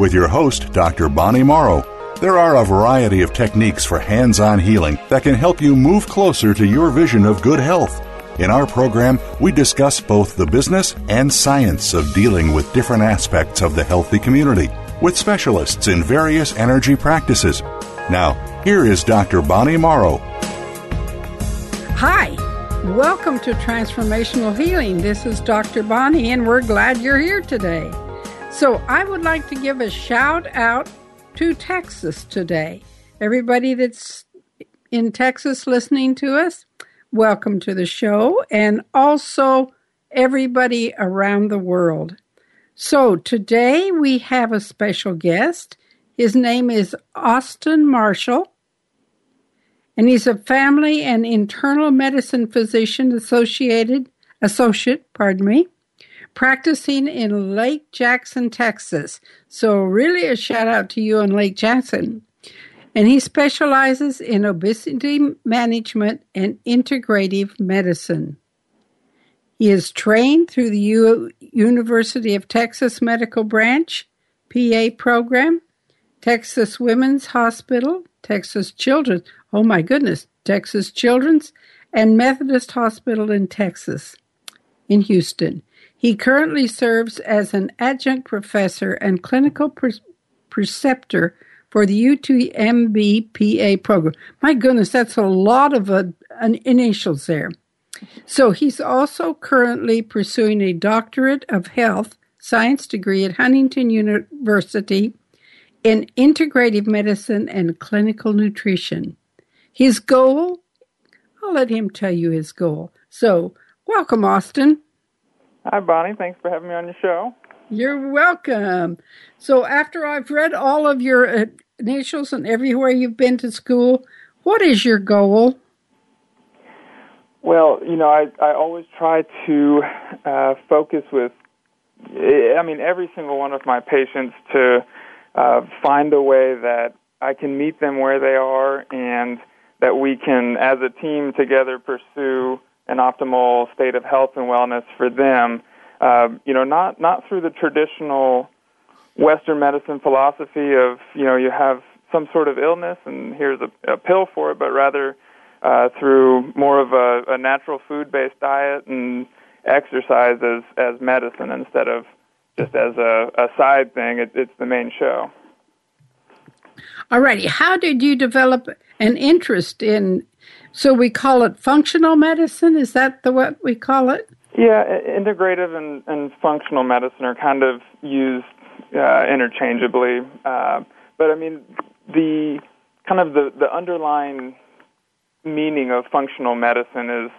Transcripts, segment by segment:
with your host, Dr. Bonnie Morrow. There are a variety of techniques for hands on healing that can help you move closer to your vision of good health. In our program, we discuss both the business and science of dealing with different aspects of the healthy community with specialists in various energy practices. Now, here is Dr. Bonnie Morrow. Hi, welcome to Transformational Healing. This is Dr. Bonnie, and we're glad you're here today. So, I would like to give a shout out to Texas today. Everybody that's in Texas listening to us, welcome to the show, and also everybody around the world. So, today we have a special guest. His name is Austin Marshall, and he's a family and internal medicine physician associated associate, pardon me, practicing in Lake Jackson, Texas. So, really, a shout out to you in Lake Jackson. And he specializes in obesity management and integrative medicine. He is trained through the U- University of Texas Medical Branch PA program, Texas Women's Hospital, Texas Children's, oh my goodness, Texas Children's, and Methodist Hospital in Texas, in Houston. He currently serves as an adjunct professor and clinical pre- preceptor for the UTMB PA program. My goodness, that's a lot of uh, initials there. So he's also currently pursuing a doctorate of health science degree at Huntington University in integrative medicine and clinical nutrition. His goal, I'll let him tell you his goal. So, welcome, Austin. Hi, Bonnie. Thanks for having me on your show. You're welcome. So, after I've read all of your uh, initials and everywhere you've been to school, what is your goal? Well, you know, I I always try to uh, focus with, I mean, every single one of my patients to uh, find a way that I can meet them where they are and that we can, as a team together, pursue an optimal state of health and wellness for them. Uh, you know, not not through the traditional Western medicine philosophy of you know you have some sort of illness and here's a, a pill for it, but rather uh, through more of a, a natural food-based diet and exercise as as medicine instead of just as a, a side thing. It, it's the main show. Alrighty, how did you develop an interest in so we call it functional medicine. Is that the what we call it? Yeah, integrative and, and functional medicine are kind of used uh, interchangeably. Uh, but I mean, the kind of the, the underlying meaning of functional medicine is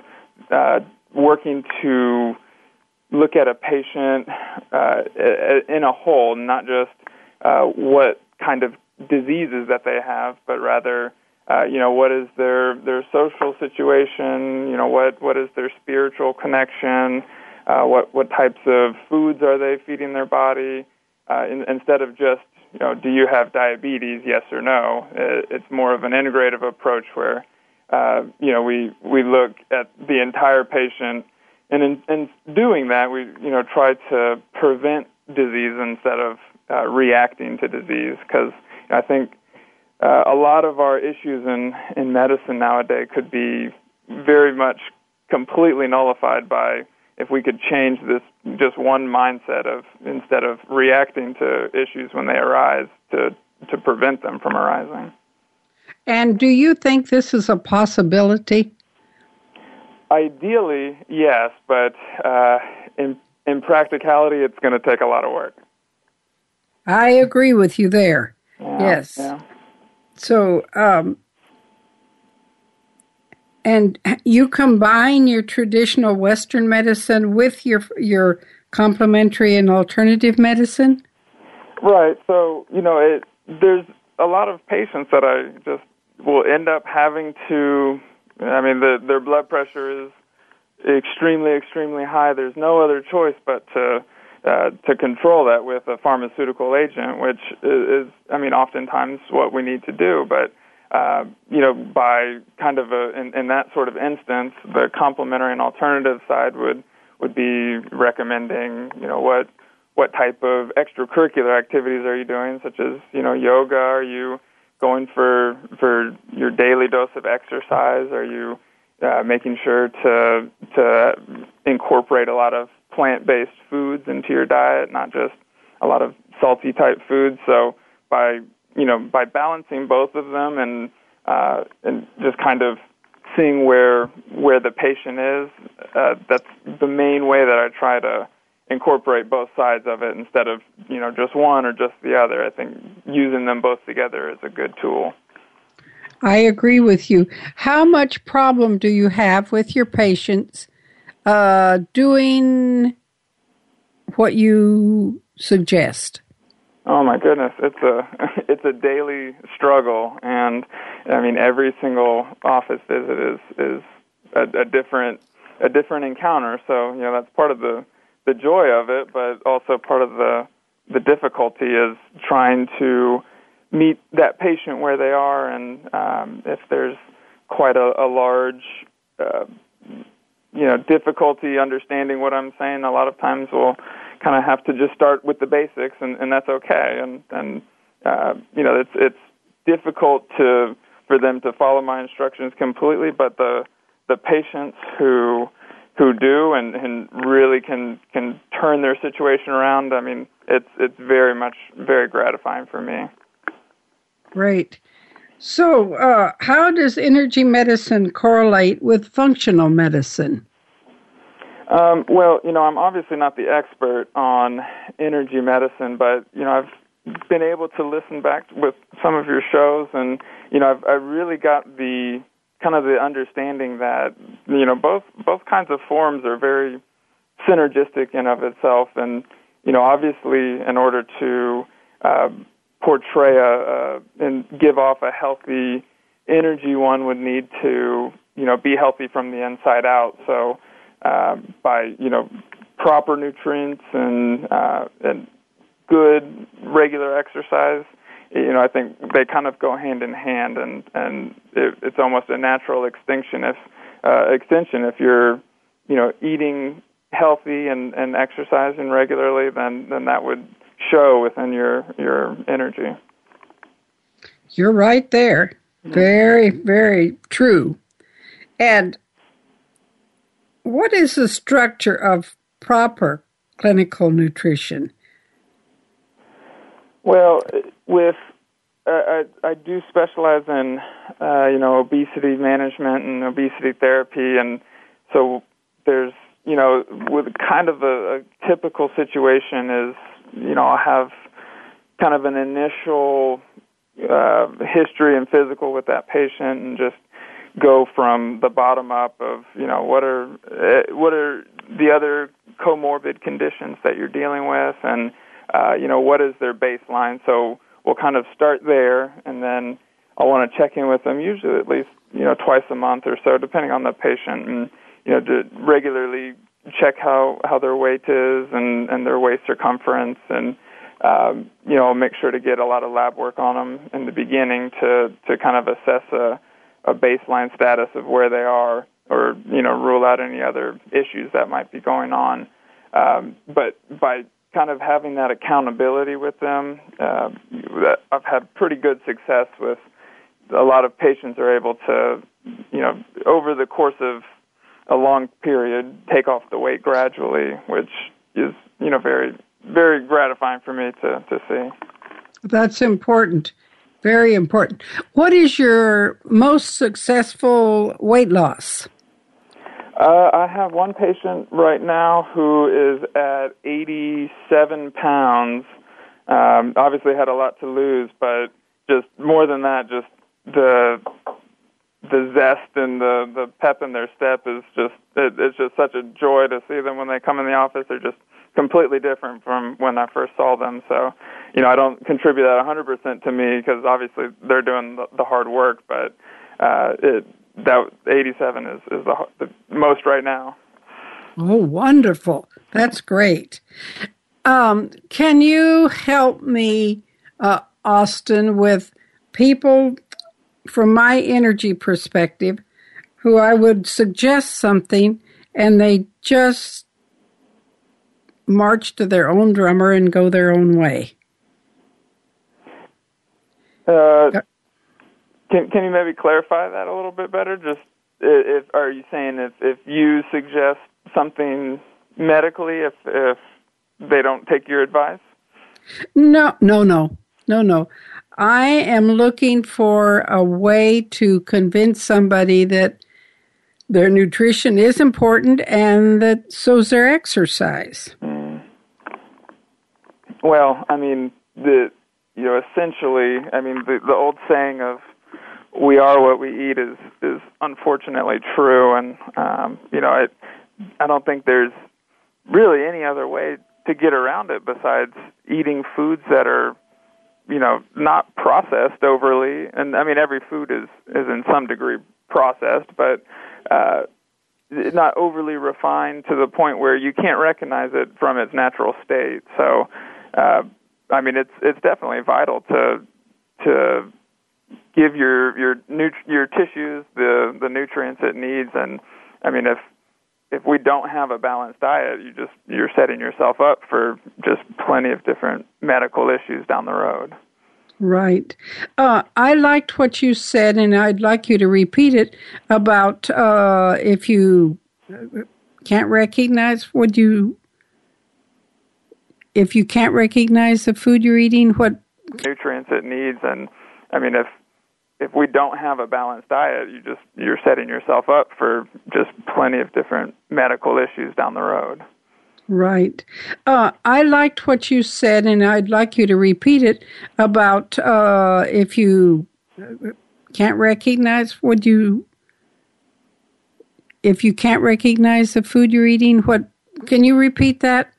uh, working to look at a patient uh, in a whole, not just uh, what kind of diseases that they have, but rather uh, you know what is their their social situation? You know what what is their spiritual connection? Uh, what what types of foods are they feeding their body? Uh, in, instead of just you know do you have diabetes yes or no? It, it's more of an integrative approach where uh, you know we we look at the entire patient. And in, in doing that we you know try to prevent disease instead of uh, reacting to disease. Because I think uh, a lot of our issues in, in medicine nowadays could be very much completely nullified by if we could change this just one mindset of instead of reacting to issues when they arise to to prevent them from arising. And do you think this is a possibility? Ideally, yes, but uh, in in practicality, it's going to take a lot of work. I agree with you there. Yeah, yes. Yeah. So, um, and you combine your traditional Western medicine with your your complementary and alternative medicine. Right. So you know, it, there's a lot of patients that I just will end up having to. I mean, the, their blood pressure is extremely, extremely high. There's no other choice but to uh, to control that with a pharmaceutical agent, which is, I mean, oftentimes what we need to do. But uh, you know, by kind of a in, in that sort of instance, the complementary and alternative side would would be recommending, you know, what what type of extracurricular activities are you doing, such as you know yoga? Are you going for for your daily dose of exercise? Are you uh, making sure to to incorporate a lot of plant-based foods into your diet, not just a lot of salty type foods. So by you know by balancing both of them and uh, and just kind of seeing where where the patient is, uh, that's the main way that I try to incorporate both sides of it instead of you know just one or just the other. I think using them both together is a good tool. I agree with you. How much problem do you have with your patients uh, doing what you suggest? Oh my goodness, it's a it's a daily struggle, and I mean every single office visit is is a, a different a different encounter. So you know that's part of the the joy of it, but also part of the the difficulty is trying to meet that patient where they are, and um, if there's quite a, a large uh, you know difficulty understanding what I'm saying, a lot of times we'll kind of have to just start with the basics, and, and that's okay. And and uh, you know it's it's difficult to for them to follow my instructions completely, but the the patients who who do and, and really can can turn their situation around. I mean, it's it's very much very gratifying for me. Great. So, uh, how does energy medicine correlate with functional medicine? Um, well, you know, I'm obviously not the expert on energy medicine, but you know, I've been able to listen back with some of your shows, and you know, I've I really got the kind of the understanding that you know both both kinds of forms are very synergistic in of itself, and you know, obviously, in order to uh, portray a, a and give off a healthy energy, one would need to you know be healthy from the inside out. So uh, by you know proper nutrients and uh, and good regular exercise, you know I think they kind of go hand in hand, and and it, it's almost a natural extinction if uh, extension if you're you know eating healthy and and exercising regularly, then then that would show within your your energy. You're right there. Very, very true. And what is the structure of proper clinical nutrition? Well, with uh, I, I do specialize in uh, you know obesity management and obesity therapy, and so there's you know with kind of a, a typical situation is you know, I'll have kind of an initial uh, history and physical with that patient and just go from the bottom up of you know what are uh, what are the other comorbid conditions that you're dealing with and uh, you know what is their baseline? So we'll kind of start there and then I want to check in with them usually at least you know twice a month or so depending on the patient and you know to regularly check how how their weight is and and their waist circumference and um, you know make sure to get a lot of lab work on them in the beginning to to kind of assess a a baseline status of where they are or you know rule out any other issues that might be going on. Um, but by kind of having that accountability with them uh, I've had pretty good success with a lot of patients are able to you know over the course of a long period, take off the weight gradually, which is you know very very gratifying for me to to see. That's important. Very important. What is your most successful weight loss? Uh, I have one patient right now who is at 87 pounds. Um, obviously, had a lot to lose, but just more than that, just the the zest and the the pep in their step is just it, it's just such a joy to see them when they come in the office. They're just completely different from when I first saw them. So, you know, I don't contribute that 100% to me because obviously they're doing the, the hard work, but uh, it that 87 is is the, the most right now. Oh, wonderful! That's great. Um, can you help me, uh, Austin, with people from my energy perspective who I would suggest something and they just march to their own drummer and go their own way? Uh, can can you maybe clarify that a little bit better? Just if are you saying if if you suggest something medically, if if they don't take your advice? No, no, no, no, no. I am looking for a way to convince somebody that their nutrition is important and that so's their exercise. Mm. Well, I mean, the you know, essentially, I mean, the the old saying of "we are what we eat" is is unfortunately true, and um, you know, I I don't think there's really any other way to get around it besides eating foods that are you know not processed overly. And i mean every food is is in some degree processed but uh not overly refined to the point where you can't recognize it from its natural state. So uh i mean it's it's definitely vital to to give your your nut- your tissues the the nutrients it needs. And i mean if if we don't have a balanced diet, you just you're setting yourself up for just plenty of different medical issues down the road. Right. Uh, I liked what you said, and I'd like you to repeat it about uh, if you can't recognize what you if you can't recognize the food you're eating, what nutrients it needs, and I mean if if we don't have a balanced diet, you just you're setting yourself up for just plenty of different medical issues down the road. Right. Uh, I liked what you said, and I'd like you to repeat it about uh, if you can't recognize what you if you can't recognize the food you're eating. What can you repeat that?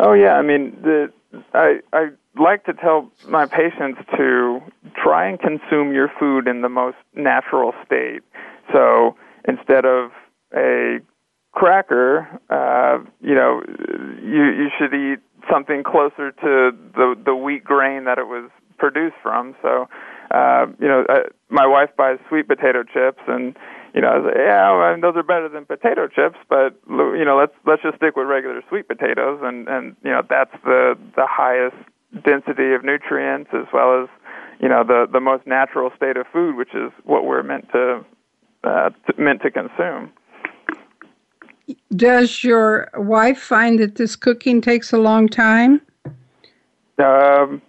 Oh yeah, I mean the I I like to tell my patients to try and consume your food in the most natural state. So instead of a cracker, uh, you know, you you should eat something closer to the the wheat grain that it was produced from. So, uh, you know, uh, my wife buys sweet potato chips, and you know, I was like, yeah, well, those are better than potato chips, but you know, let's let's just stick with regular sweet potatoes, and and you know, that's the the highest density of nutrients as well as you know the the most natural state of food, which is what we're meant to, uh, to meant to consume. Does your wife find that this cooking takes a long time? Um,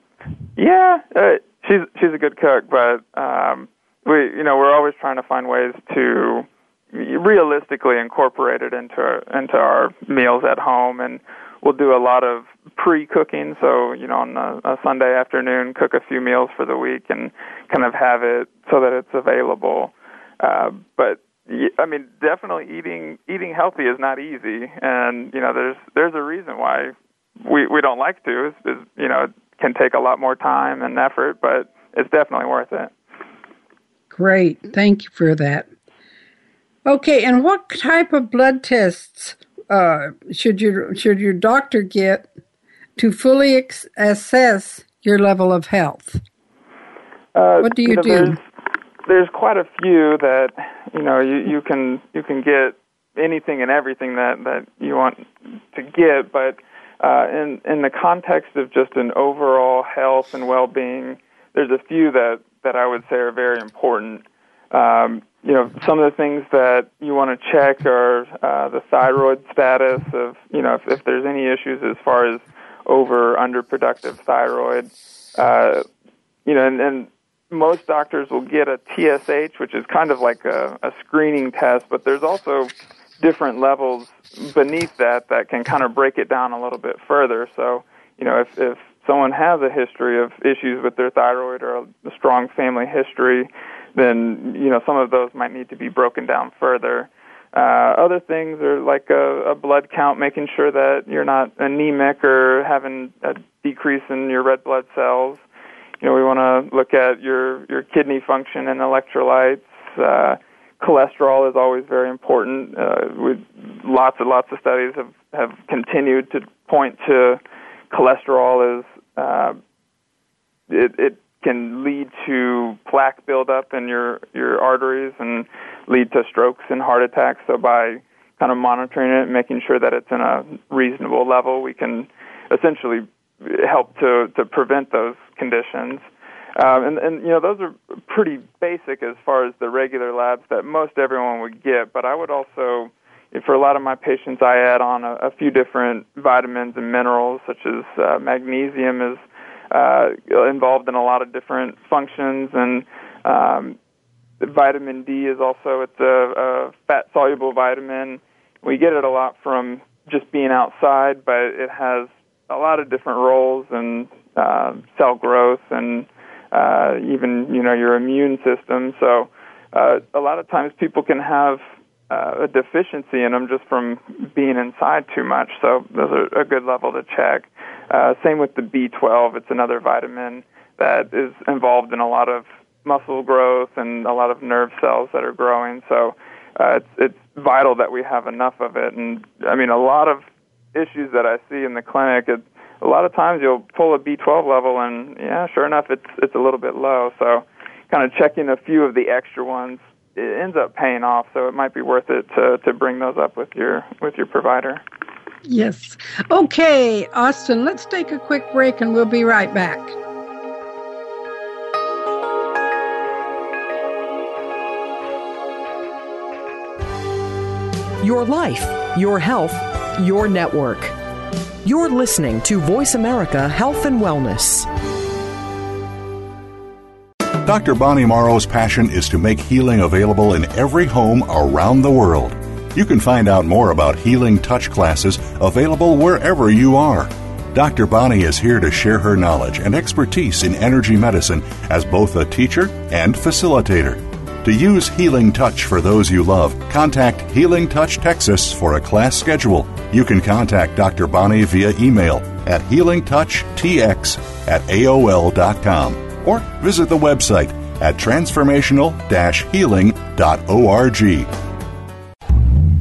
yeah, uh, she's she's a good cook, but um, we you know we're always trying to find ways to realistically incorporate it into our, into our meals at home, and we'll do a lot of pre-cooking. So you know, on a, a Sunday afternoon, cook a few meals for the week and kind of have it so that it's available. Uh, but I mean, definitely eating eating healthy is not easy, and you know, there's there's a reason why we we don't like to. Is, you know, it can take a lot more time and effort, but it's definitely worth it. Great, thank you for that. Okay, and what type of blood tests uh, should your should your doctor get to fully ex- assess your level of health? Uh, what do you, you know, do? There's, there's quite a few that you know you, you can you can get anything and everything that that you want to get, but uh, in in the context of just an overall health and well-being, there's a few that that I would say are very important. Um, you know, some of the things that you want to check are uh, the thyroid status of, you know, if, if there's any issues as far as over underproductive thyroid. Uh, you know, and, and most doctors will get a TSH, which is kind of like a, a screening test, but there's also different levels beneath that that can kind of break it down a little bit further. So, you know, if, if someone has a history of issues with their thyroid or a strong family history, then you know some of those might need to be broken down further. Uh, other things are like a, a blood count, making sure that you're not anemic or having a decrease in your red blood cells. You know, we want to look at your your kidney function and electrolytes. Uh, cholesterol is always very important. Uh, lots and lots of studies have have continued to point to cholesterol as uh, it, it can lead to plaque buildup in your your arteries and lead to strokes and heart attacks. So by kind of monitoring it and making sure that it's in a reasonable level, we can essentially help to to prevent those conditions. Um, and, and you know those are pretty basic as far as the regular labs that most everyone would get. But I would also, for a lot of my patients, I add on a, a few different vitamins and minerals, such as uh, magnesium is uh, involved in a lot of different functions, and um, vitamin D is also it's a, a fat soluble vitamin. We get it a lot from just being outside, but it has a lot of different roles in uh, cell growth and uh, even you know your immune system. So uh, a lot of times people can have uh, a deficiency in them just from being inside too much. So those are a good level to check. Uh, same with the B12. It's another vitamin that is involved in a lot of muscle growth and a lot of nerve cells that are growing. So uh, it's it's vital that we have enough of it. And I mean, a lot of issues that I see in the clinic, it, a lot of times you'll pull a B12 level, and yeah, sure enough, it's it's a little bit low. So kind of checking a few of the extra ones it ends up paying off. So it might be worth it to to bring those up with your with your provider. Yes. Okay, Austin, let's take a quick break and we'll be right back. Your life, your health, your network. You're listening to Voice America Health and Wellness. Dr. Bonnie Morrow's passion is to make healing available in every home around the world. You can find out more about healing touch classes available wherever you are. Dr. Bonnie is here to share her knowledge and expertise in energy medicine as both a teacher and facilitator. To use Healing Touch for those you love, contact Healing Touch Texas for a class schedule. You can contact Dr. Bonnie via email at healingtouchtx at aol.com or visit the website at transformational-healing.org.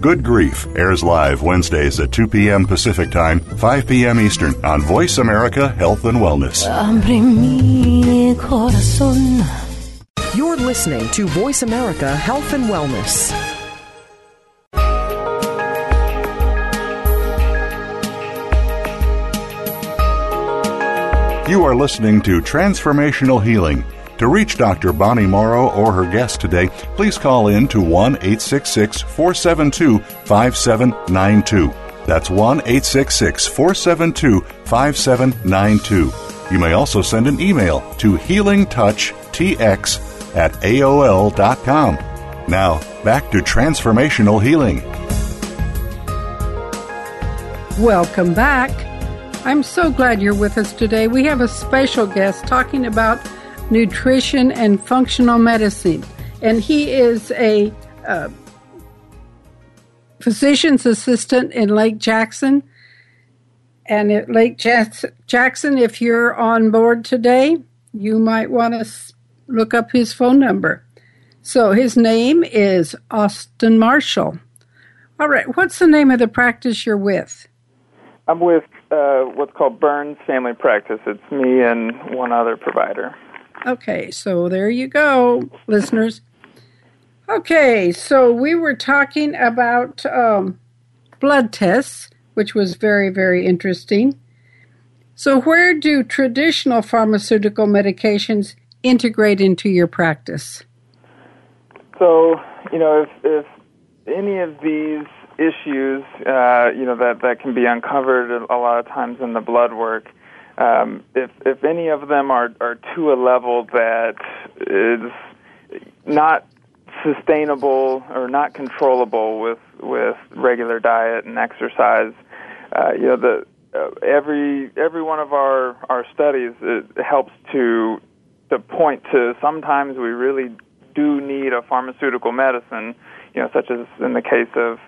Good Grief airs live Wednesdays at 2 p.m. Pacific Time, 5 p.m. Eastern on Voice America Health and Wellness. You're listening to Voice America Health and Wellness. You are listening to Transformational Healing. To reach Dr. Bonnie Morrow or her guest today, please call in to 1 866 472 5792. That's 1 866 472 5792. You may also send an email to healingtouchtx at aol.com. Now, back to transformational healing. Welcome back. I'm so glad you're with us today. We have a special guest talking about nutrition and functional medicine, and he is a uh, physician's assistant in Lake Jackson. And at Lake Jackson, if you're on board today, you might want to look up his phone number. So his name is Austin Marshall. All right, what's the name of the practice you're with? I'm with uh, what's called Burns Family Practice. It's me and one other provider. Okay, so there you go, listeners. Okay, so we were talking about um, blood tests, which was very, very interesting. So, where do traditional pharmaceutical medications integrate into your practice? So, you know, if, if any of these issues, uh, you know, that, that can be uncovered a lot of times in the blood work, um, if, if any of them are, are to a level that is not sustainable or not controllable with, with regular diet and exercise, uh, you know, the, uh, every every one of our our studies it helps to to point to sometimes we really do need a pharmaceutical medicine, you know, such as in the case of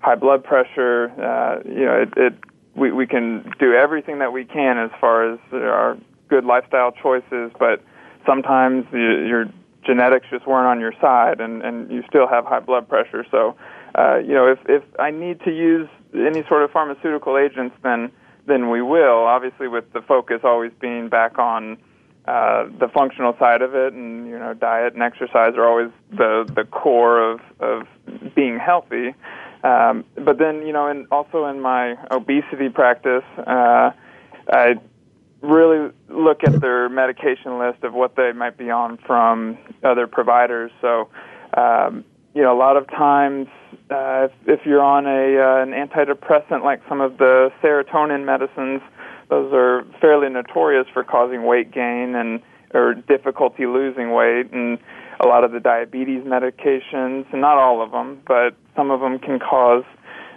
high blood pressure. Uh, you know, it, it we we can do everything that we can as far as our good lifestyle choices, but sometimes you, your genetics just weren't on your side, and and you still have high blood pressure. So, uh, you know, if if I need to use any sort of pharmaceutical agents, then then we will. Obviously, with the focus always being back on uh, the functional side of it, and you know, diet and exercise are always the the core of of being healthy. Um, but then, you know, and also in my obesity practice, uh, I really look at their medication list of what they might be on from other providers. So, um, you know, a lot of times, uh, if, if you're on a uh, an antidepressant like some of the serotonin medicines, those are fairly notorious for causing weight gain and or difficulty losing weight, and a lot of the diabetes medications, not all of them, but some of them can cause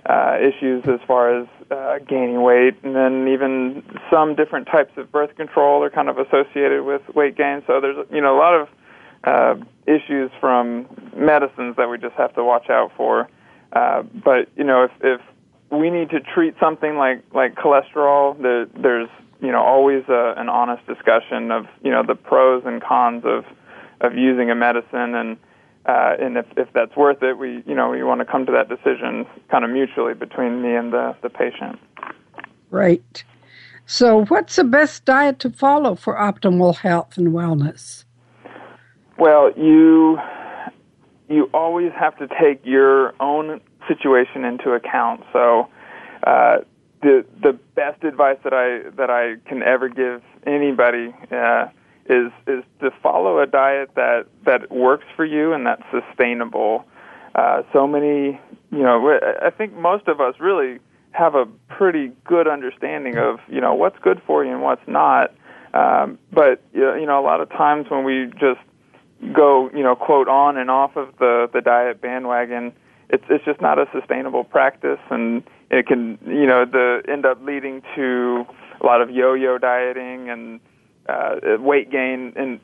uh, issues as far as uh, gaining weight, and then even some different types of birth control are kind of associated with weight gain. So there's you know a lot of uh, issues from medicines that we just have to watch out for. Uh, but you know, if, if we need to treat something like like cholesterol, the, there's you know always a, an honest discussion of you know the pros and cons of of using a medicine and uh, and if, if that's worth it, we you know we want to come to that decision kind of mutually between me and the, the patient. Right. So, what's the best diet to follow for optimal health and wellness? Well, you you always have to take your own situation into account. So, uh, the the best advice that I that I can ever give anybody uh, is is to follow a diet that that works for you and that's sustainable. Uh, so many, you know, I think most of us really have a pretty good understanding of you know what's good for you and what's not. Um, but you know, a lot of times when we just go, you know, quote on and off of the the diet bandwagon, it's it's just not a sustainable practice, and it can, you know, the end up leading to a lot of yo-yo dieting and uh, weight gain, in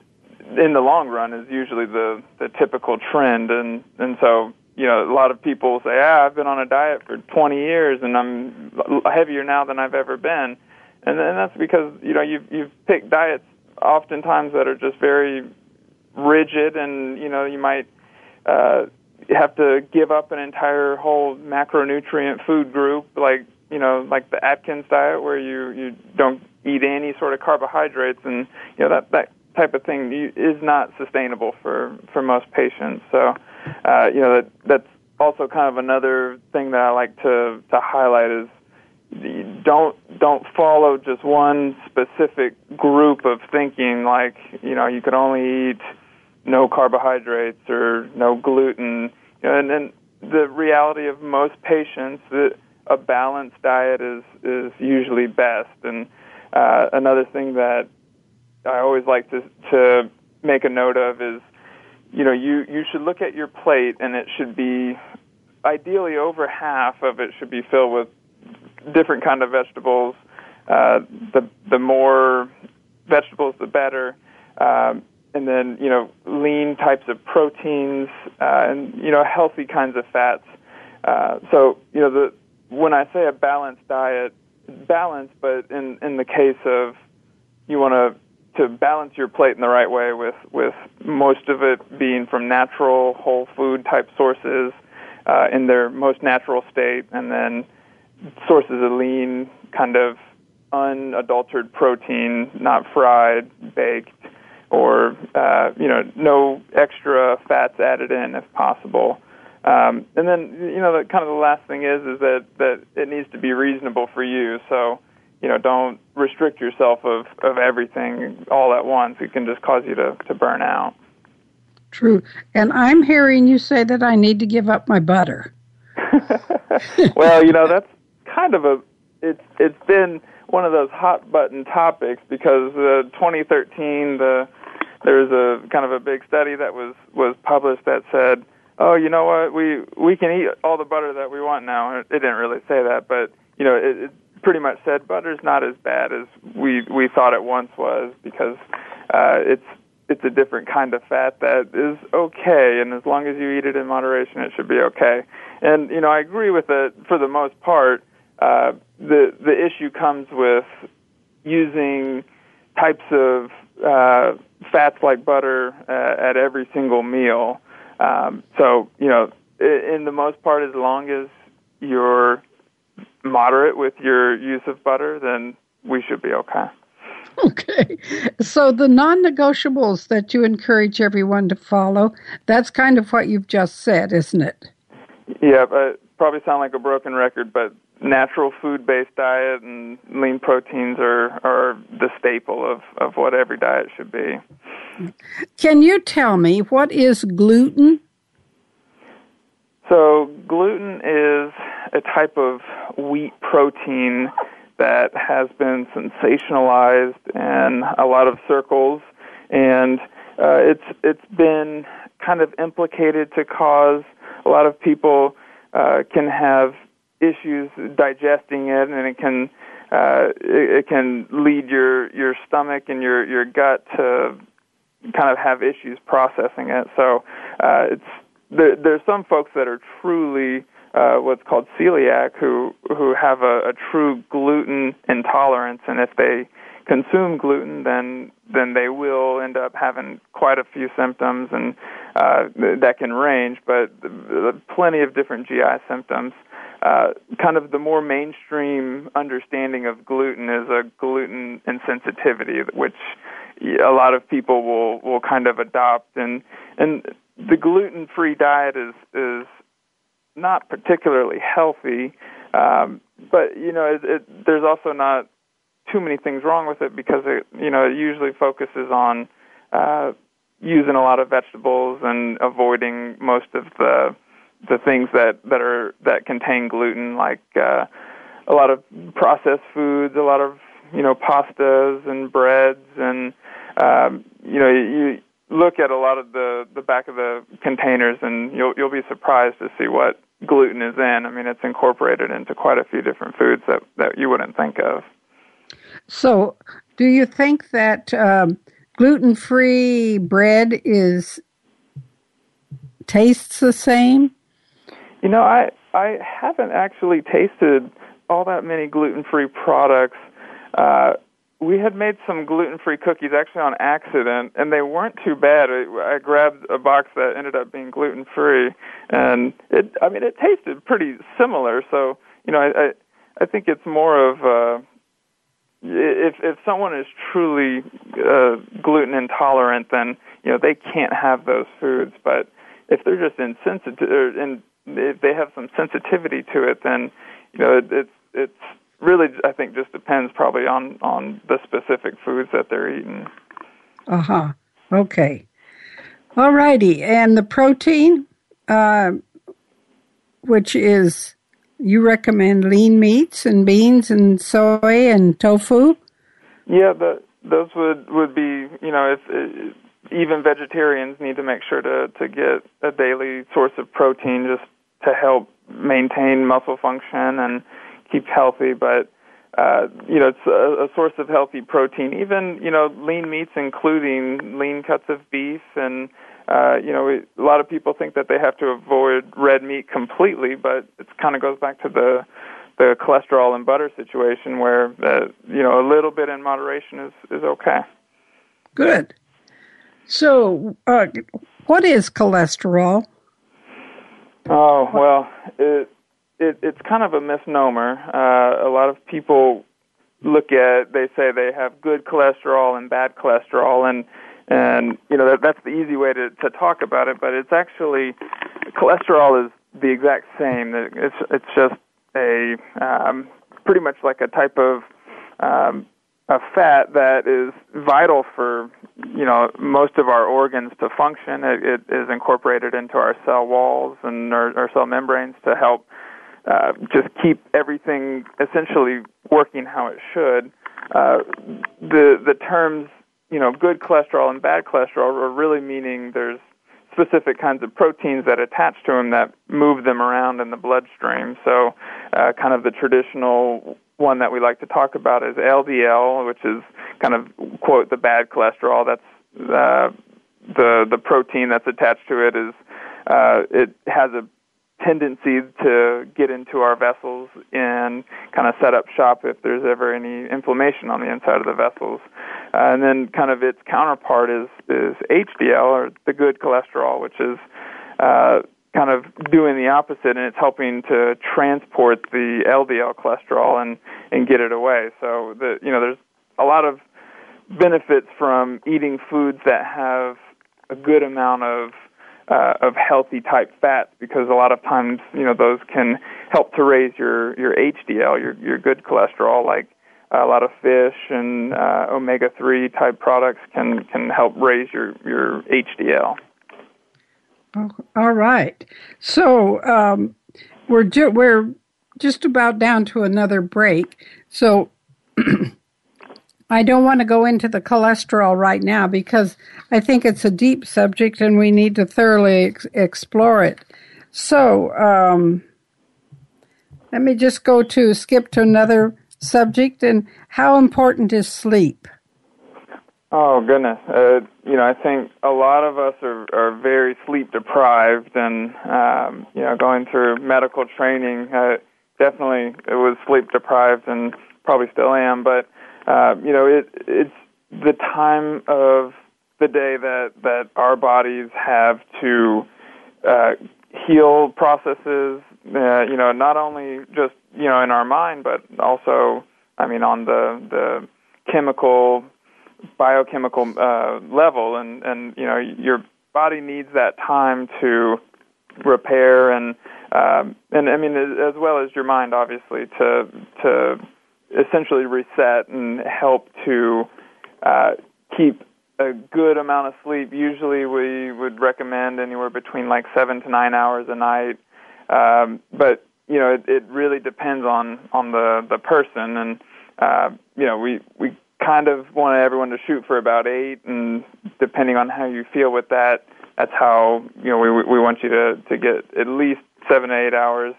in the long run is usually the the typical trend, and and so you know a lot of people say, ah, I've been on a diet for 20 years, and I'm heavier now than I've ever been, and then that's because you know you've you've picked diets oftentimes that are just very rigid, and you know you might uh, have to give up an entire whole macronutrient food group, like you know like the Atkins diet, where you you don't eat any sort of carbohydrates, and you know that that type of thing is not sustainable for for most patients. So uh, you know that that's also kind of another thing that I like to to highlight is don't don't follow just one specific group of thinking like you know you could only eat no carbohydrates or no gluten. You know, and then the reality of most patients that a balanced diet is is usually best. And uh, another thing that I always like to to make a note of is, you know, you you should look at your plate and it should be ideally over half of it should be filled with different kind of vegetables. Uh, the the more vegetables, the better. Um, and then you know lean types of proteins uh, and you know healthy kinds of fats. Uh, so you know the when I say a balanced diet, balanced, but in in the case of you want to to balance your plate in the right way with with most of it being from natural whole food type sources uh, in their most natural state, and then sources of lean kind of unadulterated protein, not fried, baked, or uh, you know, no extra fats added in if possible. Um, and then you know, the, kind of the last thing is is that that it needs to be reasonable for you. So you know, don't restrict yourself of of everything all at once. It can just cause you to to burn out. True. And I'm hearing you say that I need to give up my butter. well, you know, that's kind of a it's it's been one of those hot button topics because uh, 2013 the there was a kind of a big study that was was published that said, "Oh, you know what? We we can eat all the butter that we want now." It, didn't really say that, but you know, it, it pretty much said butter's not as bad as we we thought it once was because uh, it's it's a different kind of fat that is okay, and as long as you eat it in moderation, it should be okay. And you know, I agree with it for the most part. Uh, the the issue comes with using types of uh, fats like butter uh, at every single meal. Um, so you know, in the most part, as long as you're moderate with your use of butter, then we should be okay. Okay. So the non negotiables that you encourage everyone to follow, that's kind of what you've just said, isn't it? Yeah, but probably sound like a broken record, but natural food based diet and lean proteins are, are the staple of, of what every diet should be. Can you tell me what is gluten? So, gluten is a type of wheat protein that has been sensationalized in a lot of circles, and uh, it's it's been kind of implicated to cause a lot of people uh, can have issues digesting it, and it can uh, it, it can lead your your stomach and your your gut to kind of have issues processing it. So uh, it's there, there's some folks that are truly uh, what's called celiac who who have a, a true gluten intolerance, and if they consume gluten, then then they will end up having quite a few symptoms, and uh, that can range, but plenty of different GI symptoms. Uh, kind of the more mainstream understanding of gluten is a gluten insensitivity, which a lot of people will will kind of adopt, and and the gluten free diet is is not particularly healthy, um, but you know, it, it, there's also not too many things wrong with it because it, you know, it usually focuses on uh, using a lot of vegetables and avoiding most of the the things that that are that contain gluten, like uh, a lot of processed foods, a lot of you know pastas and breads, and um, you know you look at a lot of the the back of the containers, and you'll you'll be surprised to see what gluten is in. I mean, it's incorporated into quite a few different foods that that you wouldn't think of. So, do you think that um, gluten-free bread is tastes the same? You know, I I haven't actually tasted all that many gluten-free products. Uh, we had made some gluten-free cookies actually on accident, and they weren't too bad. I, I grabbed a box that ended up being gluten-free, and it I mean it tasted pretty similar. So you know, I I, I think it's more of uh, if if someone is truly uh, gluten intolerant, then you know they can't have those foods. But if they're just insensitive, or in, if they have some sensitivity to it, then you know it, it's it's really I think just depends probably on on the specific foods that they're eating. Uh huh. Okay. All righty, and the protein, uh, which is you recommend lean meats and beans and soy and tofu. Yeah, the, those would would be you know if, if even vegetarians need to make sure to to get a daily source of protein just to help maintain muscle function and keep healthy, but uh, you know, it's a, a source of healthy protein. Even you know, lean meats, including lean cuts of beef, and uh, you know, we, a lot of people think that they have to avoid red meat completely, but it kind of goes back to the the cholesterol and butter situation, where uh, you know, a little bit in moderation is is okay. Good. So, uh, what is cholesterol? Oh well, it, it, it's kind of a misnomer. Uh, a lot of people look at they say they have good cholesterol and bad cholesterol, and and you know that, that's the easy way to to talk about it. But it's actually cholesterol is the exact same. It's it's just a um, pretty much like a type of um, a fat that is vital for you know most of our organs to function. It, it is incorporated into our cell walls and our, our cell membranes to help uh, just keep everything essentially working how it should. Uh, the the terms you know good cholesterol and bad cholesterol are really meaning there's specific kinds of proteins that attach to them that move them around in the bloodstream. So, uh, kind of the traditional one that we like to talk about is LDL, which is kind of quote the bad cholesterol. That's uh, the the protein that's attached to it is uh, it has a tendency to get into our vessels and kind of set up shop if there's ever any inflammation on the inside of the vessels. Uh, and then kind of its counterpart is is HDL or the good cholesterol, which is uh, kind of doing the opposite, and it's helping to transport the LDL cholesterol and and get it away. So the you know there's a lot of benefits from eating foods that have a good amount of uh, of healthy type fats because a lot of times you know those can help to raise your your HDL your your good cholesterol like a lot of fish and uh, omega three type products can can help raise your your HDL. All right, so um, we're ju- we're just about down to another break. So I don't want to go into the cholesterol right now because I think it's a deep subject and we need to thoroughly ex- explore it. So, um, let me just go to skip to another subject and how important is sleep? Oh goodness, uh, you know I think a lot of us are are very sleep deprived, and um, you know going through medical training, uh, definitely it was sleep deprived and probably still am, but uh, you know, it it's the time of the day that that our bodies have to uh, heal processes. Uh, you know, not only just you know in our mind, but also, I mean, on the the chemical, biochemical uh, level, and and you know, your body needs that time to repair and um, and I mean as well as your mind, obviously, to to essentially reset and help to uh, keep a good amount of sleep. Usually, we would recommend anywhere between like seven to nine hours a night. Um, but you know, it, it really depends on on the the person, and uh, you know, we we kind of want everyone to shoot for about eight, and depending on how you feel with that, that's how you know we we want you to to get at least seven to eight hours,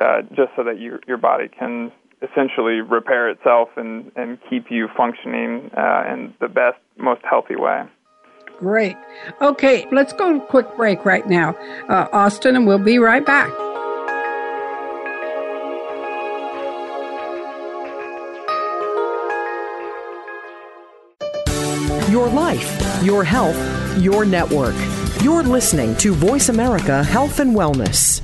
uh, just so that your your body can essentially repair itself and, and keep you functioning uh, in the best, most healthy way. Great. Okay, let's go to a quick break right now, uh, Austin, and we'll be right back. Your health, your network. You're listening to Voice America Health and Wellness.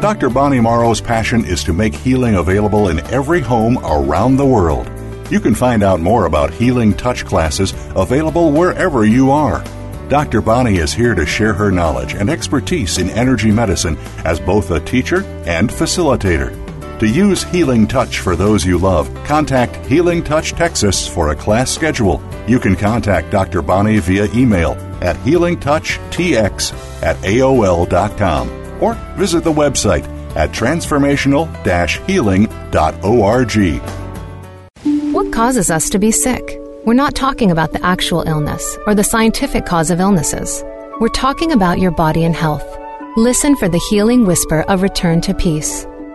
Dr. Bonnie Morrow's passion is to make healing available in every home around the world. You can find out more about healing touch classes available wherever you are. Dr. Bonnie is here to share her knowledge and expertise in energy medicine as both a teacher and facilitator. To use Healing Touch for those you love, contact Healing Touch Texas for a class schedule. You can contact Dr. Bonnie via email at healingtouchtx at aol.com or visit the website at transformational-healing.org. What causes us to be sick? We're not talking about the actual illness or the scientific cause of illnesses. We're talking about your body and health. Listen for the healing whisper of return to peace.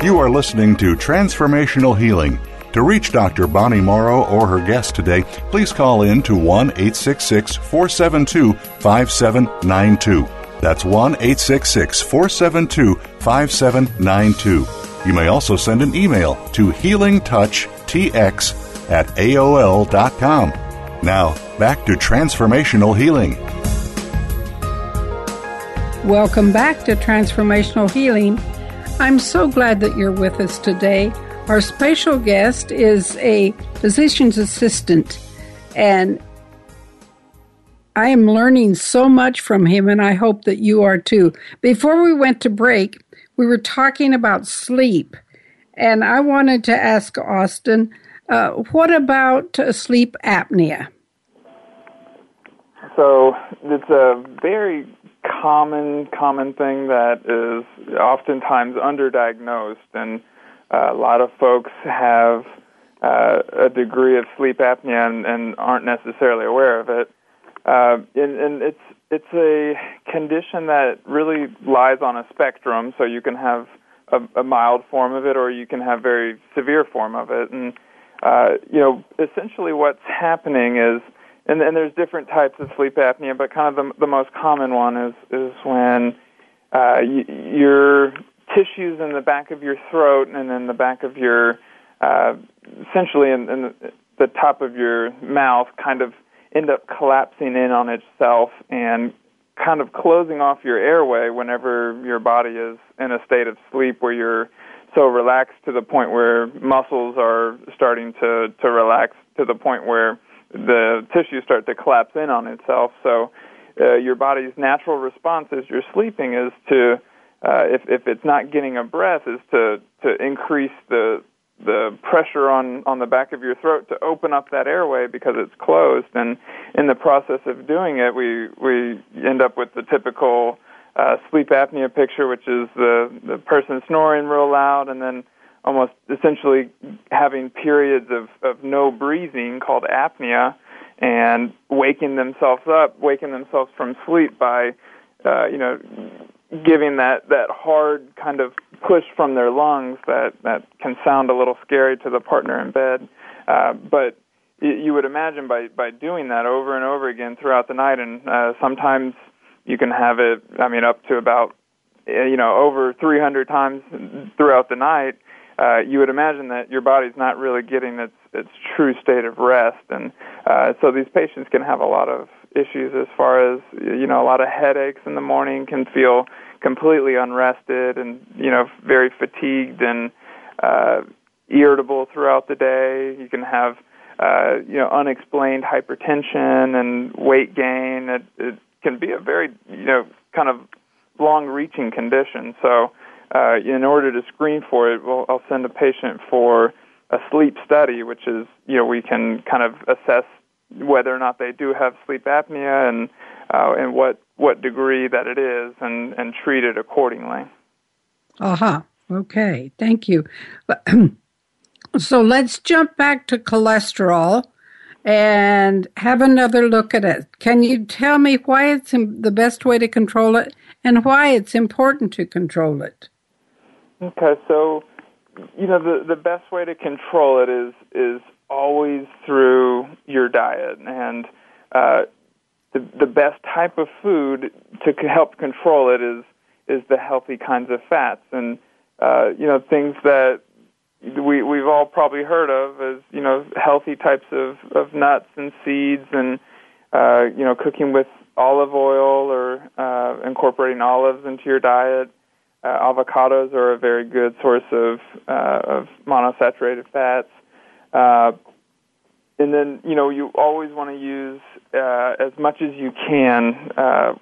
You are listening to Transformational Healing. To reach Dr. Bonnie Morrow or her guest today, please call in to 1 866 472 5792. That's 1 866 472 5792. You may also send an email to healingtouchtx at AOL.com. Now, back to transformational healing. Welcome back to Transformational Healing. I'm so glad that you're with us today. Our special guest is a physician's assistant, and I am learning so much from him, and I hope that you are too. Before we went to break, we were talking about sleep, and I wanted to ask Austin, uh, what about uh, sleep apnea? So it's a very common common thing that is oftentimes underdiagnosed, and uh, a lot of folks have uh, a degree of sleep apnea and, and aren't necessarily aware of it. Uh, and, and it's it's a condition that really lies on a spectrum. So you can have a, a mild form of it, or you can have very severe form of it. And uh, you know, essentially, what's happening is, and, and there's different types of sleep apnea, but kind of the, the most common one is is when uh, y- your tissues in the back of your throat and in the back of your, uh, essentially in, in the, the top of your mouth, kind of end up collapsing in on itself and kind of closing off your airway whenever your body is in a state of sleep where you're so relaxed to the point where muscles are starting to to relax to the point where the tissues start to collapse in on itself. So uh, your body's natural response as you're sleeping is to uh, if if it's not getting a breath is to to increase the the pressure on on the back of your throat to open up that airway because it's closed. And in the process of doing it we we end up with the typical uh, sleep apnea picture which is the the person snoring real loud and then almost essentially having periods of of no breathing called apnea and waking themselves up waking themselves from sleep by uh, you know giving that that hard kind of push from their lungs that that can sound a little scary to the partner in bed. Uh, but you would imagine by by doing that over and over again throughout the night and uh, sometimes you can have it i mean up to about uh, you know over 300 times throughout the night uh, you would imagine that your body's not really getting its its true state of rest. And uh, so these patients can have a lot of issues as far as you know a lot of headaches in the morning can feel completely unrested and you know very fatigued and uh irritable throughout the day. You can have uh you know unexplained hypertension and weight gain. It, it can be a very you know kind of long reaching condition. So uh in order to screen for it we'll, I'll send a patient for a sleep study which is you know we can kind of assess whether or not they do have sleep apnea and uh, and what what degree that it is and and treat it accordingly. Uh-huh. Okay. Thank you. so let's jump back to cholesterol and have another look at it. Can you tell me why it's the best way to control it and why it's important to control it? Okay, so you know the the best way to control it is is always through your diet and uh, the the best type of food to help control it is is the healthy kinds of fats and uh, you know things that we we've all probably heard of as you know healthy types of of nuts and seeds and uh, you know cooking with olive oil or uh, incorporating olives into your diet. Uh, avocados are a very good source of uh, of monosaturated fats. Uh, and then you know you always want to use uh, as much as you can uh,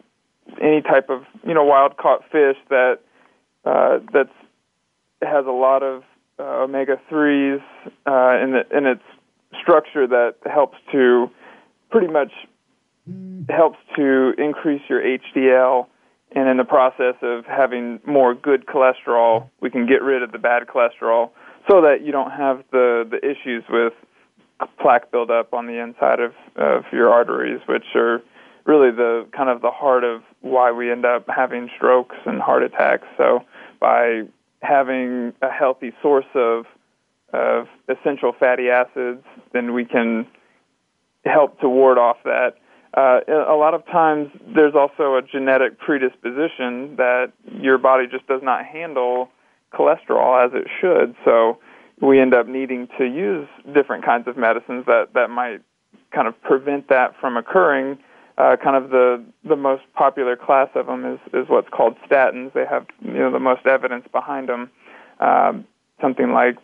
any type of you know wild caught fish that uh, that's has a lot of uh, omega threes uh, in the, in its structure that helps to pretty much helps to increase your HDL and in the process of having more good cholesterol we can get rid of the bad cholesterol so that you don't have the the issues with plaque buildup on the inside of of your arteries, which are really the kind of the heart of why we end up having strokes and heart attacks. So by having a healthy source of of essential fatty acids, then we can help to ward off that. Uh, a lot of times, there's also a genetic predisposition that your body just does not handle cholesterol as it should. So we end up needing to use different kinds of medicines that that might kind of prevent that from occurring. Uh, kind of the the most popular class of them is is what's called statins. They have you know the most evidence behind them. Um, something like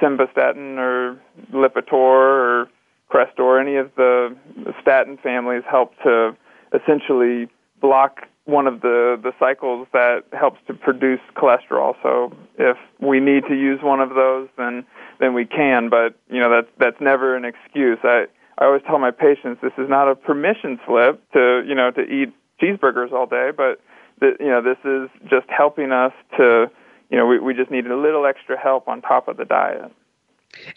simvastatin or Lipitor or Crestor. Any of the statin families help to essentially block one of the the cycles that helps to produce cholesterol. So if we need to use one of those, then then we can. But you know that's that's never an excuse. I I always tell my patients this is not a permission slip to you know to eat cheeseburgers all day, but that you know this is just helping us to you know we we just need a little extra help on top of the diet.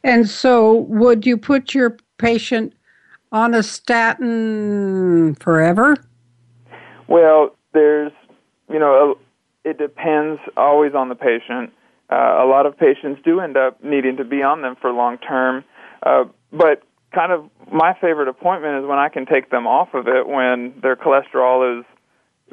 And so, would you put your patient on a statin forever? Well, there's, you know, it depends always on the patient. Uh, a lot of patients do end up needing to be on them for long term, uh, but kind of my favorite appointment is when I can take them off of it when their cholesterol is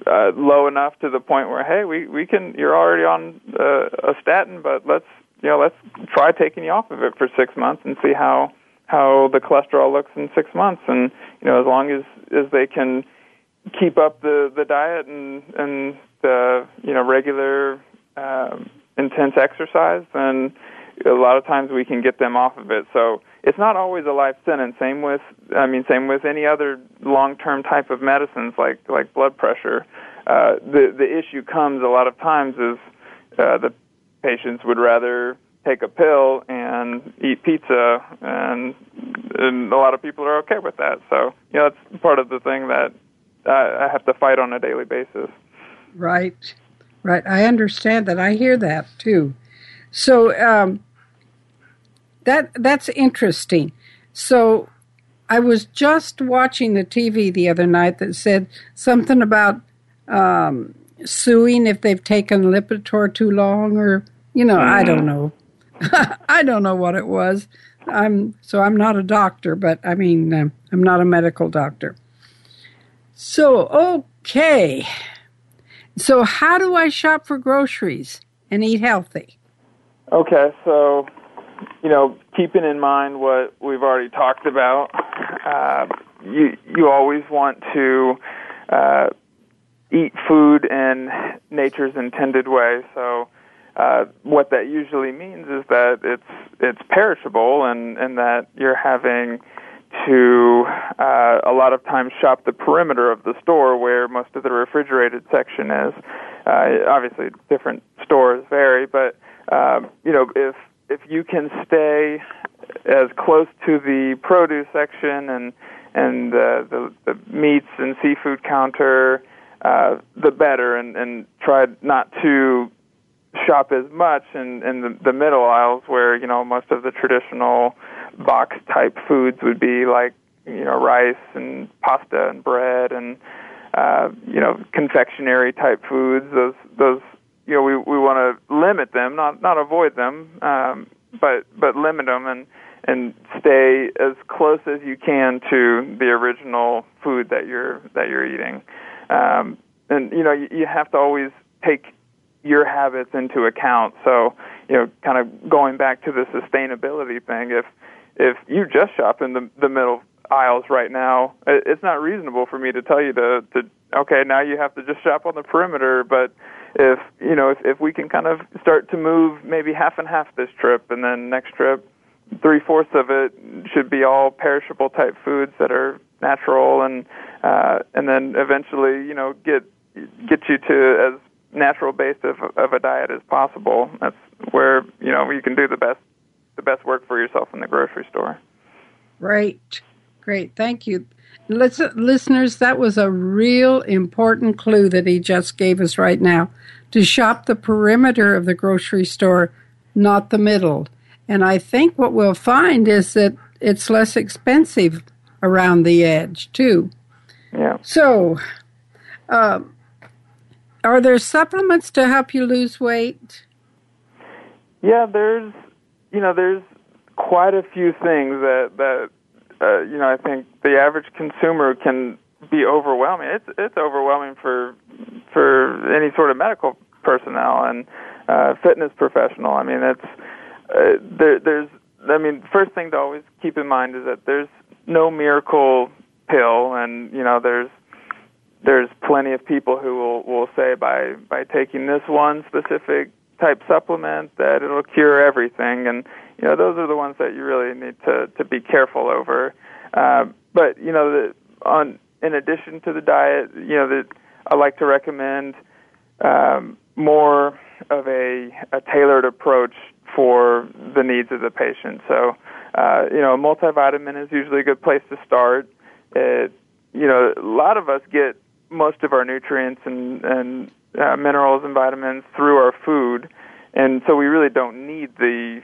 uh, low enough to the point where hey, we we can you're already on uh, a statin, but let's you know let's try taking you off of it for six months and see how how the cholesterol looks in six months, and you know as long as as they can keep up the the diet and and the you know regular um, intense exercise, then a lot of times we can get them off of it. So it's not always a life sentence. Same with I mean same with any other long term type of medicines like like blood pressure. Uh, the the issue comes a lot of times is uh, the patients would rather take a pill and eat pizza and and a lot of people are okay with that so you know it's part of the thing that I have to fight on a daily basis. Right, right. I understand that. I hear that too. So um, that that's interesting. So I was just watching the TV the other night that said something about um, suing if they've taken Lipitor too long, or you know, mm. I don't know. I don't know what it was. I'm so I'm not a doctor, but I mean, I'm not a medical doctor. So, okay. So, how do I shop for groceries and eat healthy? Okay, so, you know, keeping in mind what we've already talked about, uh, you, you always want to uh, eat food in nature's intended way. So, uh, what that usually means is that it's it's perishable and, and that you're having to uh, a lot of times shop the perimeter of the store where most of the refrigerated section is. Uh, obviously, different stores vary, but um, you know if if you can stay as close to the produce section and and uh, the the meats and seafood counter, uh, the better, and and try not to shop as much in in the, the middle aisles where you know most of the traditional box type foods would be like you know rice and pasta and bread and uh, you know confectionery type foods. Those those you know we we want to limit them, not not avoid them, um, but but limit them and and stay as close as you can to the original food that you're that you're eating. Um, and you know you, you have to always take your habits into account. So you know, kind of going back to the sustainability thing, if if you just shop in the the middle aisles right now, it's not reasonable for me to tell you to to okay now you have to just shop on the perimeter. But if you know if if we can kind of start to move maybe half and half this trip, and then next trip three fourths of it should be all perishable type foods that are natural, and uh, and then eventually you know get get you to as natural based of, of a diet as possible. That's where you know you can do the best the best work for yourself in the grocery store. Great, great, thank you. Listen, listeners, that was a real important clue that he just gave us right now to shop the perimeter of the grocery store, not the middle. And I think what we'll find is that it's less expensive around the edge, too. Yeah. So, uh, are there supplements to help you lose weight? Yeah, there's you know, there's quite a few things that that uh, you know I think the average consumer can be overwhelming. It's it's overwhelming for for any sort of medical personnel, and uh, fitness professional. I mean, it's uh, there, there's. I mean, first thing to always keep in mind is that there's no miracle pill, and you know, there's there's plenty of people who will will say by by taking this one specific type supplement that it'll cure everything, and you know, those are the ones that you really need to to be careful over. Uh, but you know, the, on in addition to the diet, you know, that I like to recommend um, more of a, a tailored approach for the needs of the patient. So, uh, you know, a multivitamin is usually a good place to start. It, you know, a lot of us get most of our nutrients and, and uh, minerals and vitamins through our food, and so we really don't need the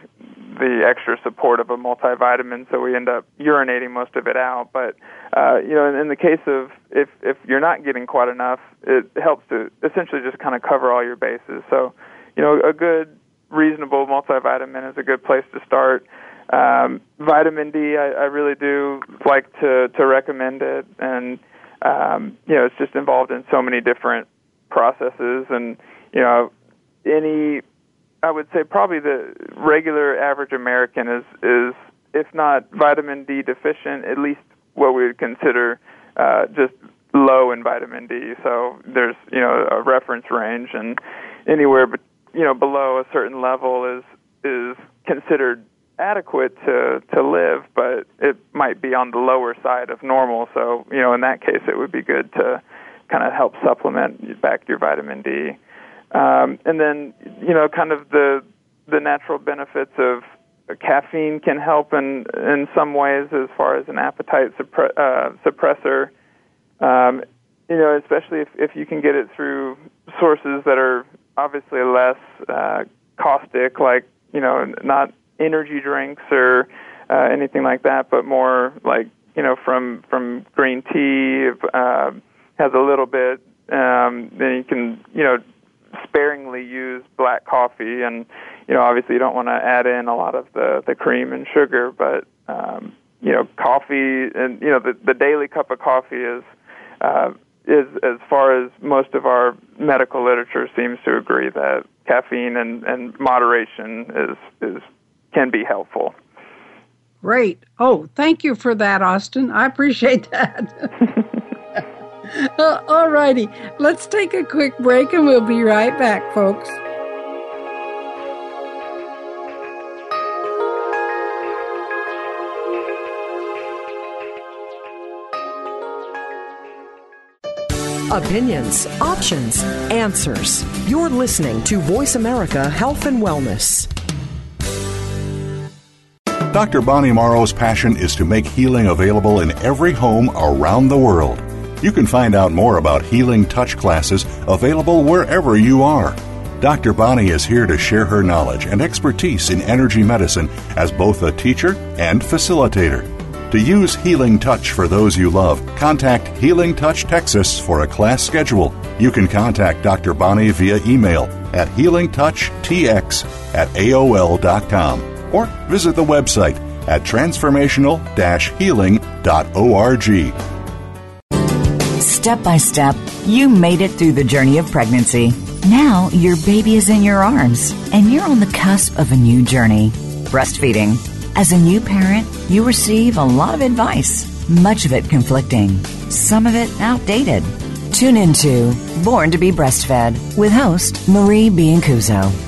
the extra support of a multivitamin, so we end up urinating most of it out. But uh, you know, in, in the case of if if you're not getting quite enough, it helps to essentially just kind of cover all your bases. So, you know, a good reasonable multivitamin is a good place to start. Um, vitamin D, I, I really do like to to recommend it, and um, you know, it's just involved in so many different processes, and you know, any I would say probably the regular average American is is if not vitamin D deficient, at least what we would consider uh, just low in vitamin D. So there's you know a reference range, and anywhere but you know below a certain level is is considered adequate to to live, but it might be on the lower side of normal. So you know in that case, it would be good to kind of help supplement back your vitamin D. Um, and then, you know, kind of the the natural benefits of caffeine can help in in some ways as far as an appetite suppre- uh, suppressor. Um, you know, especially if if you can get it through sources that are obviously less uh, caustic, like you know, not energy drinks or uh, anything like that, but more like you know, from from green tea uh, has a little bit. Um, then you can you know sparingly use black coffee, and you know, obviously, you don't want to add in a lot of the the cream and sugar, but um, you know, coffee and you know, the the daily cup of coffee is. Uh, is as far as most of our medical literature seems to agree that caffeine and, and moderation is is can be helpful. Great. Oh, thank you for that, Austin. I appreciate that. Uh, all righty. Let's take a quick break and we'll be right back, folks. Opinions, options, answers. You're listening to Voice America Health and Wellness. Dr. Bonnie Morrow's passion is to make healing available in every home around the world. You can find out more about healing touch classes available wherever you are. Dr. Bonnie is here to share her knowledge and expertise in energy medicine as both a teacher and facilitator. To use Healing Touch for those you love, contact Healing Touch Texas for a class schedule. You can contact Dr. Bonnie via email at healingtouchtx at aol.com or visit the website at transformational-healing.org. Step by step, you made it through the journey of pregnancy. Now your baby is in your arms, and you're on the cusp of a new journey breastfeeding. As a new parent, you receive a lot of advice, much of it conflicting, some of it outdated. Tune into Born to be Breastfed with host Marie Biancuzzo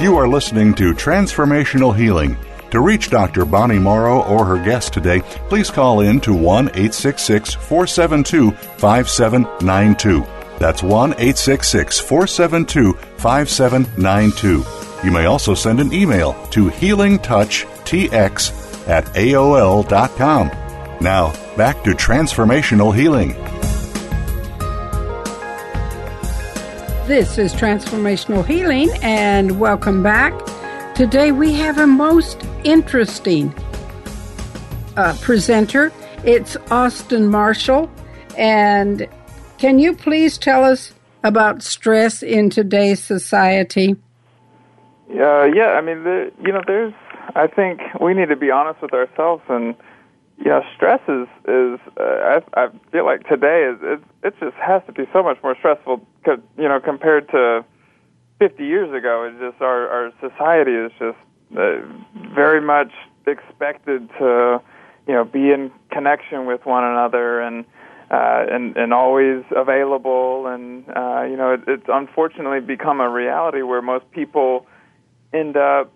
You are listening to Transformational Healing. To reach Dr. Bonnie Morrow or her guest today, please call in to 1 866 472 5792. That's 1 866 472 5792. You may also send an email to healingtouchtx at aol.com. Now, back to transformational healing. This is Transformational Healing, and welcome back. Today we have a most interesting uh, presenter. It's Austin Marshall. And can you please tell us about stress in today's society? Uh, yeah, I mean, the, you know, there's, I think we need to be honest with ourselves and know, stress is is uh, I, I feel like today is it, it just has to be so much more stressful, co- you know, compared to 50 years ago. It's just our our society is just uh, very much expected to, you know, be in connection with one another and uh, and and always available. And uh, you know, it, it's unfortunately become a reality where most people end up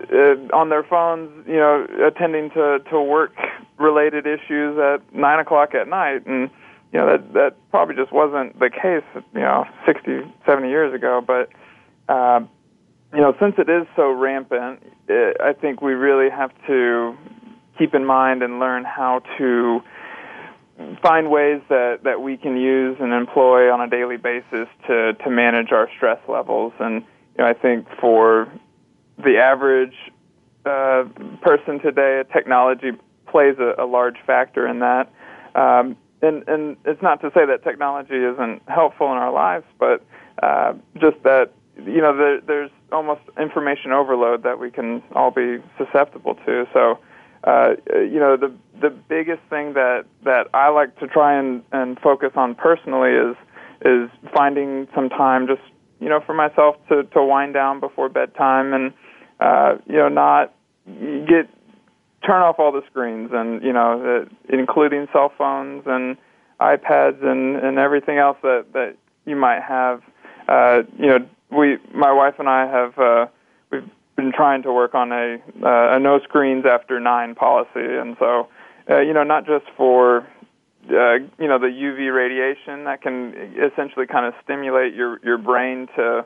uh, on their phones, you know, attending to to work related issues at nine o'clock at night, and you know that that probably just wasn't the case, you know, sixty, seventy years ago. But uh, you know, since it is so rampant, it, I think we really have to keep in mind and learn how to find ways that, that we can use and employ on a daily basis to, to manage our stress levels. And you know, I think for the average uh, person today, technology plays a, a large factor in that. Um, and, and it's not to say that technology isn't helpful in our lives, but uh, just that you know there, there's almost information overload that we can all be susceptible to. So, uh, you know, the the biggest thing that that I like to try and, and focus on personally is is finding some time just you know for myself to to wind down before bedtime and uh, you know, not get turn off all the screens and you know, uh, including cell phones and iPads and and everything else that that you might have. Uh, you know, we, my wife and I have uh, we've been trying to work on a uh, a no screens after nine policy, and so uh, you know, not just for uh, you know the UV radiation that can essentially kind of stimulate your your brain to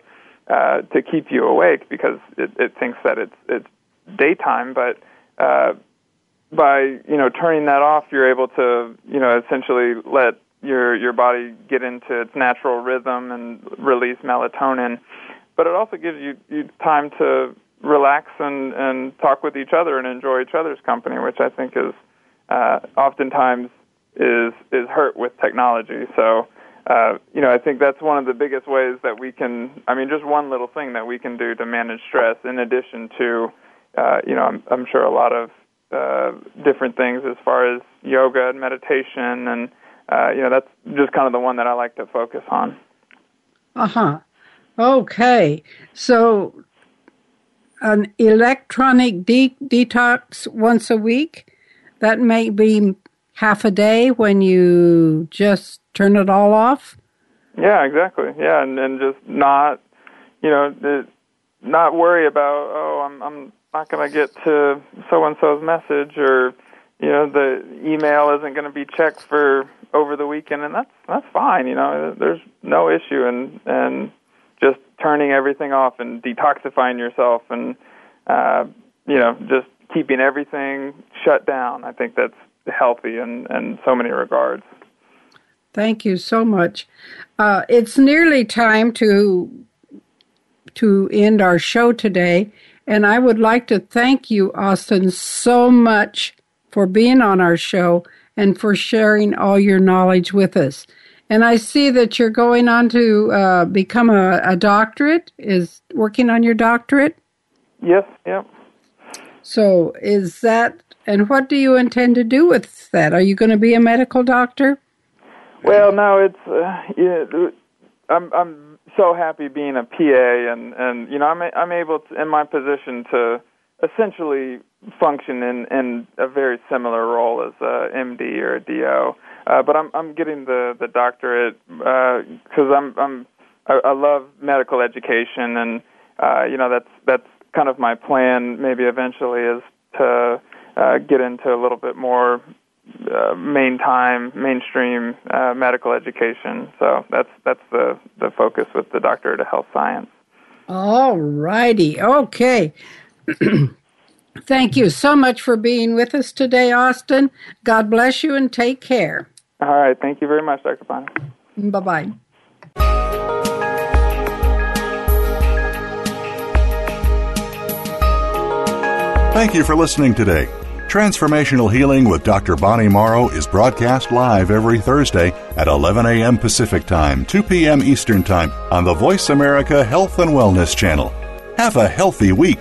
uh, to keep you awake because it, it thinks that it's it's daytime. But uh, by you know turning that off, you're able to you know essentially let your your body get into its natural rhythm and release melatonin. But it also gives you, you time to relax and, and talk with each other and enjoy each other's company, which I think is uh, oftentimes is is hurt with technology. So uh, you know, I think that's one of the biggest ways that we can. I mean, just one little thing that we can do to manage stress, in addition to, uh, you know, I'm, I'm sure a lot of uh, different things as far as yoga and meditation, and uh, you know, that's just kind of the one that I like to focus on. Uh huh. Okay, so an electronic de- detox once a week. That may be half a day when you just turn it all off? Yeah, exactly. Yeah, and and just not, you know, not worry about oh, I'm I'm not going to get to so and so's message or you know the email isn't going to be checked for over the weekend and that's that's fine you know there's no issue and and just turning everything off and detoxifying yourself and uh you know just keeping everything shut down i think that's healthy in in so many regards Thank you so much. Uh, it's nearly time to to end our show today, and I would like to thank you, Austin, so much for being on our show and for sharing all your knowledge with us. And I see that you're going on to uh, become a, a doctorate. Is working on your doctorate? Yes. Yep. So is that? And what do you intend to do with that? Are you going to be a medical doctor? Well, no, it's uh, yeah, I'm I'm so happy being a PA, and and you know I'm I'm able to, in my position to essentially function in in a very similar role as a MD or a DO. Uh, but I'm I'm getting the the doctorate because uh, I'm I'm I, I love medical education, and uh, you know that's that's kind of my plan. Maybe eventually is to uh, get into a little bit more uh, main time mainstream uh, medical education. So that's that's the the focus with the doctorate of health science. All righty, okay. Thank you so much for being with us today, Austin. God bless you and take care. All right. Thank you very much, Dr. Bonnie. Bye bye. Thank you for listening today. Transformational Healing with Dr. Bonnie Morrow is broadcast live every Thursday at 11 a.m. Pacific Time, 2 p.m. Eastern Time on the Voice America Health and Wellness Channel. Have a healthy week.